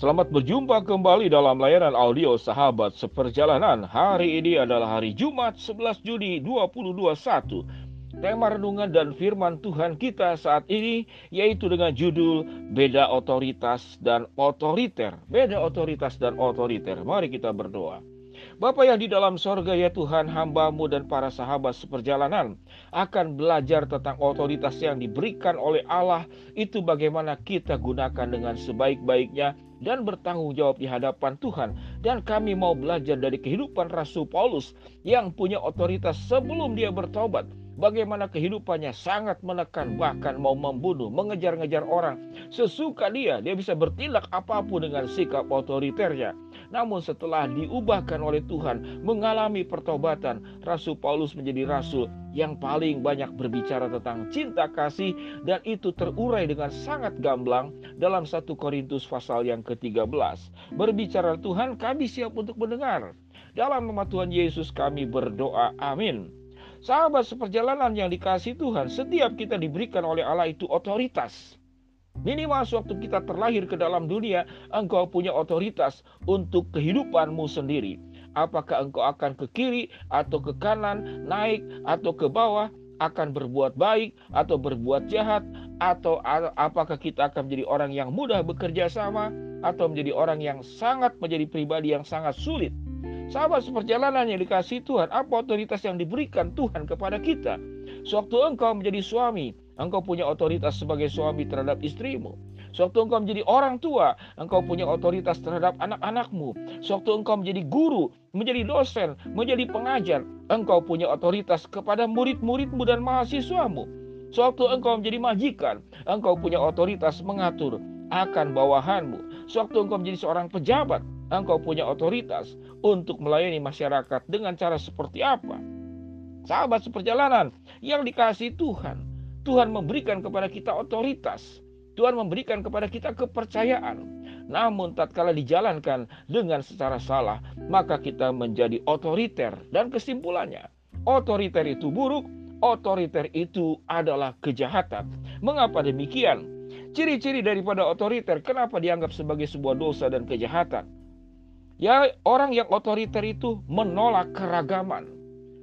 Selamat berjumpa kembali dalam layanan audio Sahabat Seperjalanan. Hari ini adalah hari Jumat 11 Juni 2021. Tema renungan dan firman Tuhan kita saat ini yaitu dengan judul Beda Otoritas dan Otoriter. Beda otoritas dan otoriter. Mari kita berdoa. Bapak yang di dalam sorga ya Tuhan hambamu dan para sahabat seperjalanan akan belajar tentang otoritas yang diberikan oleh Allah itu bagaimana kita gunakan dengan sebaik-baiknya dan bertanggung jawab di hadapan Tuhan. Dan kami mau belajar dari kehidupan Rasul Paulus yang punya otoritas sebelum dia bertobat. Bagaimana kehidupannya sangat menekan bahkan mau membunuh, mengejar-ngejar orang. Sesuka dia, dia bisa bertindak apa pun dengan sikap otoriternya. Namun setelah diubahkan oleh Tuhan, mengalami pertobatan, Rasul Paulus menjadi rasul yang paling banyak berbicara tentang cinta kasih dan itu terurai dengan sangat gamblang dalam 1 Korintus pasal yang ke-13. Berbicara Tuhan, kami siap untuk mendengar. Dalam nama Tuhan Yesus kami berdoa. Amin. Sahabat seperjalanan yang dikasih Tuhan, setiap kita diberikan oleh Allah itu otoritas. Minimal sewaktu kita terlahir ke dalam dunia, engkau punya otoritas untuk kehidupanmu sendiri. Apakah engkau akan ke kiri atau ke kanan, naik atau ke bawah, akan berbuat baik atau berbuat jahat, atau apakah kita akan menjadi orang yang mudah bekerja sama, atau menjadi orang yang sangat menjadi pribadi yang sangat sulit. Sahabat seperjalanan yang dikasih Tuhan, apa otoritas yang diberikan Tuhan kepada kita? Sewaktu engkau menjadi suami, engkau punya otoritas sebagai suami terhadap istrimu. Sewaktu engkau menjadi orang tua, engkau punya otoritas terhadap anak-anakmu. Sewaktu engkau menjadi guru, menjadi dosen, menjadi pengajar, engkau punya otoritas kepada murid-muridmu dan mahasiswamu. Sewaktu engkau menjadi majikan, engkau punya otoritas mengatur akan bawahanmu. Sewaktu engkau menjadi seorang pejabat, engkau punya otoritas untuk melayani masyarakat dengan cara seperti apa. Sahabat seperjalanan yang dikasih Tuhan, Tuhan memberikan kepada kita otoritas Tuhan memberikan kepada kita kepercayaan. Namun tatkala dijalankan dengan secara salah, maka kita menjadi otoriter dan kesimpulannya, otoriter itu buruk, otoriter itu adalah kejahatan. Mengapa demikian? Ciri-ciri daripada otoriter kenapa dianggap sebagai sebuah dosa dan kejahatan? Ya, orang yang otoriter itu menolak keragaman.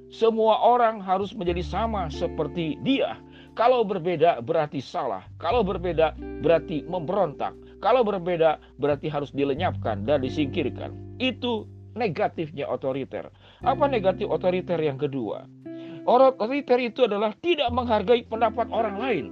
Semua orang harus menjadi sama seperti dia. Kalau berbeda berarti salah. Kalau berbeda berarti memberontak. Kalau berbeda berarti harus dilenyapkan dan disingkirkan. Itu negatifnya otoriter. Apa negatif otoriter yang kedua? Otoriter itu adalah tidak menghargai pendapat orang lain.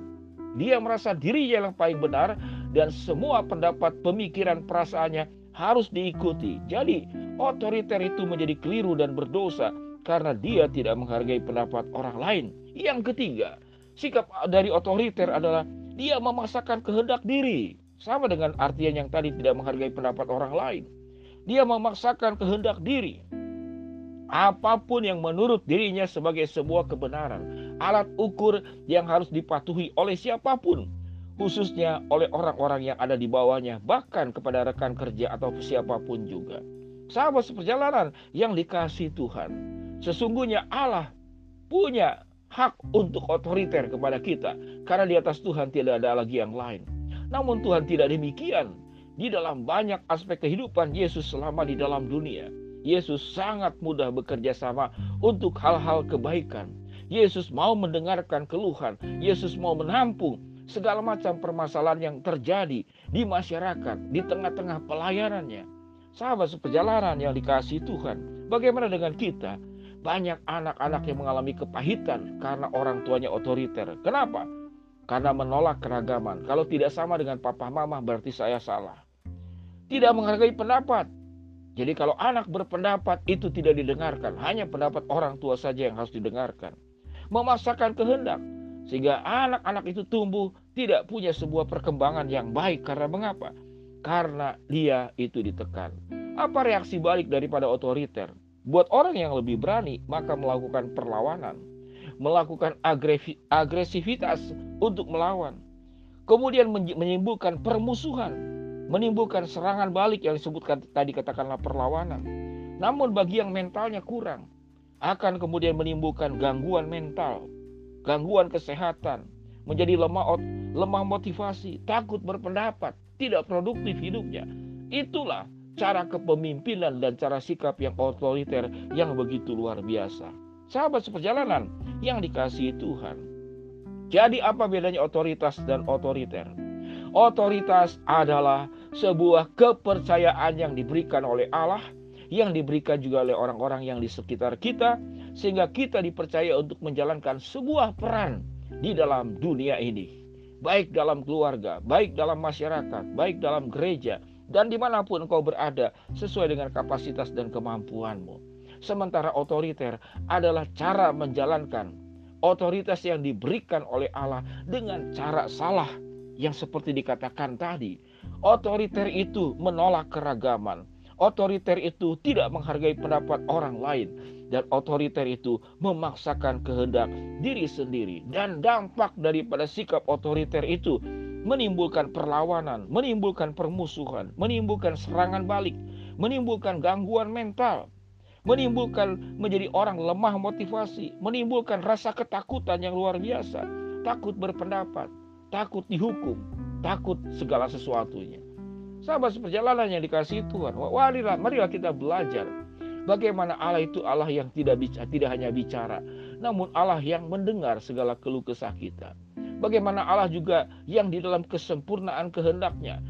Dia merasa dirinya yang paling benar dan semua pendapat, pemikiran, perasaannya harus diikuti. Jadi, otoriter itu menjadi keliru dan berdosa karena dia tidak menghargai pendapat orang lain. Yang ketiga, Sikap dari otoriter adalah dia memaksakan kehendak diri. Sama dengan artian yang tadi tidak menghargai pendapat orang lain. Dia memaksakan kehendak diri. Apa pun yang menurut dirinya sebagai sebuah kebenaran. Alat ukur yang harus dipatuhi oleh siapa pun. Khususnya oleh orang-orang yang ada di bawahnya. Bahkan kepada rekan kerja atau siapa pun juga. Sahabat seperjalanan yang dikasih Tuhan. Sesungguhnya Allah punya hak untuk otoriter kepada kita karena di atas Tuhan tidak ada lagi yang lain. Namun Tuhan tidak demikian. Di dalam banyak aspek kehidupan Yesus selama di dalam dunia, Yesus sangat mudah bekerja sama untuk hal-hal kebaikan. Yesus mau mendengarkan keluhan, Yesus mau menampung segala macam permasalahan yang terjadi di masyarakat, di tengah-tengah pelayanannya. Sahabat seperjalanan yang dikasih Tuhan, bagaimana dengan kita? Banyak anak-anak yang mengalami kepahitan karena orang tuanya otoriter. Kenapa? Karena menolak keragaman. Kalau tidak sama dengan papa mama berarti saya salah. Tidak menghargai pendapat. Jadi kalau anak berpendapat itu tidak didengarkan. Hanya pendapat orang tua saja yang harus didengarkan. Memaksakan kehendak. Sehingga anak-anak itu tumbuh tidak punya sebuah perkembangan yang baik. Karena mengapa? Karena dia itu ditekan. Apa reaksi balik daripada otoriter? Buat orang yang lebih berani, maka melakukan perlawanan, melakukan agresivitas untuk melawan, kemudian menimbulkan permusuhan, menimbulkan serangan balik yang disebutkan tadi katakanlah perlawanan. Namun bagi yang mentalnya kurang, akan kemudian menimbulkan gangguan mental, gangguan kesehatan, menjadi lemah lemah motivasi, takut berpendapat, tidak produktif hidupnya, Itulah cara kepemimpinan dan cara sikap yang otoriter yang begitu luar biasa. Sahabat seperjalanan yang dikasihi Tuhan. Jadi apa bedanya otoritas dan otoriter? Otoritas adalah sebuah kepercayaan yang diberikan oleh Allah, yang diberikan juga oleh orang-orang yang di sekitar kita, sehingga kita dipercaya untuk menjalankan sebuah peran di dalam dunia ini. Baik dalam keluarga, baik dalam masyarakat, baik dalam gereja, dan di mana pun engkau berada sesuai dengan kapasitas dan kemampuanmu. Sementara otoriter adalah cara menjalankan otoritas yang diberikan oleh Allah dengan cara salah yang seperti dikatakan tadi. Otoriter itu menolak keragaman. Otoriter itu tidak menghargai pendapat orang lain dan otoriter itu memaksakan kehendak diri sendiri dan dampak daripada sikap otoriter itu menimbulkan perlawanan, menimbulkan permusuhan, menimbulkan serangan balik, menimbulkan gangguan mental, menimbulkan menjadi orang lemah motivasi, menimbulkan rasa ketakutan yang luar biasa, takut berpendapat, takut dihukum, takut segala sesuatunya. Sahabat seperjalanan yang dikasih Tuhan, marilah, marilah kita belajar bagaimana Allah itu Allah yang tidak tidak hanya bicara, namun Allah yang mendengar segala keluh kesah kita. Bagaimana Allah juga yang di dalam kesempurnaan kehendaknya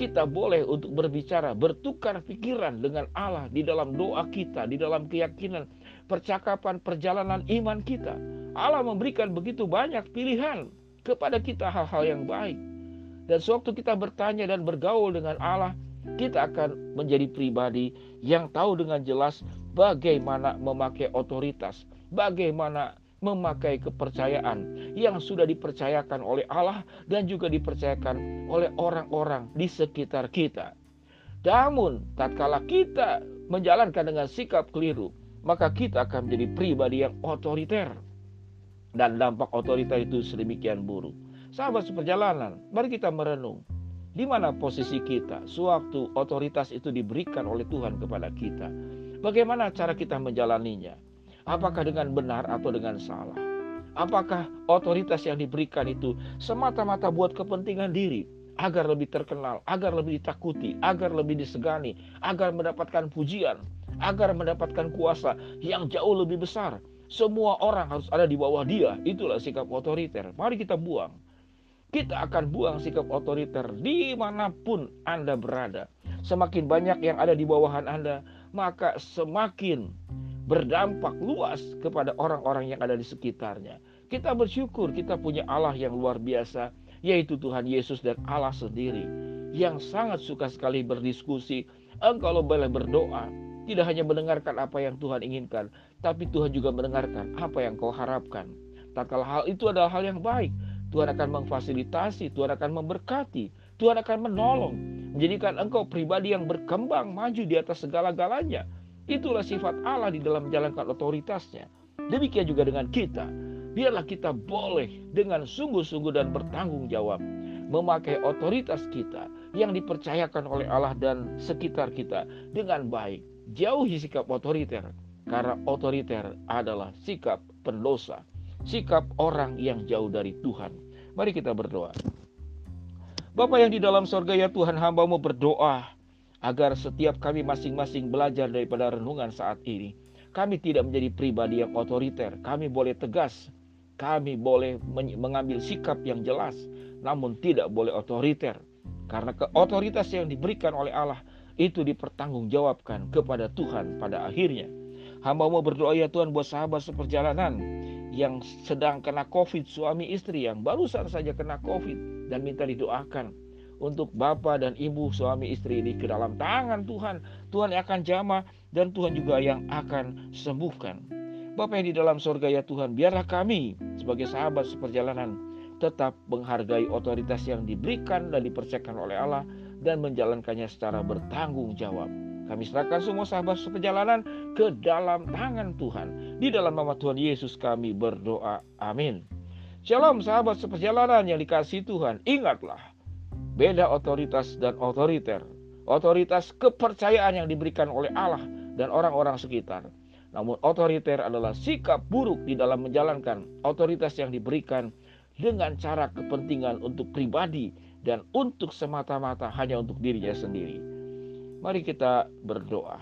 kita boleh untuk berbicara, bertukar pikiran dengan Allah di dalam doa kita, di dalam keyakinan, percakapan, perjalanan iman kita. Allah memberikan begitu banyak pilihan kepada kita hal-hal yang baik. Dan sewaktu kita bertanya dan bergaul dengan Allah, kita akan menjadi pribadi yang tahu dengan jelas bagaimana memakai otoritas, bagaimana memakai kepercayaan yang sudah dipercayakan oleh Allah dan juga dipercayakan oleh orang-orang di sekitar kita. Namun, tatkala kita menjalankan dengan sikap keliru, maka kita akan menjadi pribadi yang otoriter. Dan dampak otoriter itu sedemikian buruk. Sahabat seperjalanan, mari kita merenung. Di mana posisi kita sewaktu otoritas itu diberikan oleh Tuhan kepada kita? Bagaimana cara kita menjalaninya? Apakah dengan benar atau dengan salah? Apakah otoritas yang diberikan itu semata-mata buat kepentingan diri, agar lebih terkenal, agar lebih ditakuti, agar lebih disegani, agar mendapatkan pujian, agar mendapatkan kuasa yang jauh lebih besar. Semua orang harus ada di bawah dia. Itulah sikap otoriter. Mari kita buang. Kita akan buang sikap otoriter di mana pun Anda berada. Semakin banyak yang ada di bawahan Anda, maka semakin berdampak luas kepada orang-orang yang ada di sekitarnya. Kita bersyukur kita punya Allah yang luar biasa, yaitu Tuhan Yesus dan Allah sendiri, yang sangat suka sekali berdiskusi. Engkau boleh berdoa, tidak hanya mendengarkan apa yang Tuhan inginkan, tapi Tuhan juga mendengarkan apa yang kau harapkan. Tak kalah hal itu adalah hal yang baik. Tuhan akan memfasilitasi, Tuhan akan memberkati, Tuhan akan menolong, menjadikan engkau pribadi yang berkembang maju di atas segala-galanya Itulah sifat Allah di dalam menjalankan otoritasnya. Demikian juga dengan kita. Biarlah kita boleh dengan sungguh-sungguh dan bertanggung jawab memakai otoritas kita yang dipercayakan oleh Allah dan sekitar kita dengan baik. Jauhi sikap otoriter karena otoriter adalah sikap pendosa, sikap orang yang jauh dari Tuhan. Mari kita berdoa. Bapak yang di dalam sorga ya Tuhan hambamu berdoa agar setiap kami masing-masing belajar daripada renungan saat ini. Kami tidak menjadi pribadi yang otoriter, kami boleh tegas, kami boleh mengambil sikap yang jelas, namun tidak boleh otoriter. Karena keotoritas yang diberikan oleh Allah itu dipertanggungjawabkan kepada Tuhan pada akhirnya. Hamba mau berdoa ya Tuhan buat sahabat seperjalanan yang sedang kena COVID, suami istri yang barusan saja kena COVID dan minta didoakan untuk bapak dan ibu suami istri ini ke dalam tangan Tuhan. Tuhan yang akan jamah dan Tuhan juga yang akan sembuhkan. Bapak yang di dalam surga ya Tuhan, biarlah kami sebagai sahabat seperjalanan tetap menghargai otoritas yang diberikan dan dipercayakan oleh Allah dan menjalankannya secara bertanggung jawab. Kami serahkan semua sahabat seperjalanan ke dalam tangan Tuhan. Di dalam nama Tuhan Yesus kami berdoa. Amin. Shalom sahabat seperjalanan yang dikasih Tuhan. Ingatlah Beda otoritas dan otoriter. Otoritas kepercayaan yang diberikan oleh Allah dan orang-orang sekitar. Namun otoriter adalah sikap buruk di dalam menjalankan otoritas yang diberikan dengan cara kepentingan untuk pribadi dan untuk semata-mata hanya untuk dirinya sendiri. Mari kita berdoa.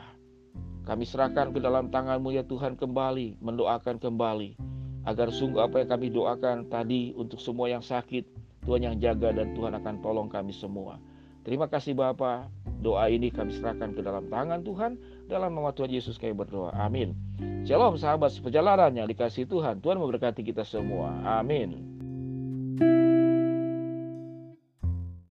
Kami serahkan ke dalam tanganmu ya Tuhan kembali, mendoakan kembali. Agar sungguh apa yang kami doakan tadi untuk semua yang sakit, Tuhan yang jaga dan Tuhan akan tolong kami semua. Terima kasih Bapa. Doa ini kami serahkan ke dalam tangan Tuhan. Dalam nama Tuhan Yesus kami berdoa. Amin. Shalom sahabat seperjalanan yang dikasih Tuhan. Tuhan memberkati kita semua. Amin.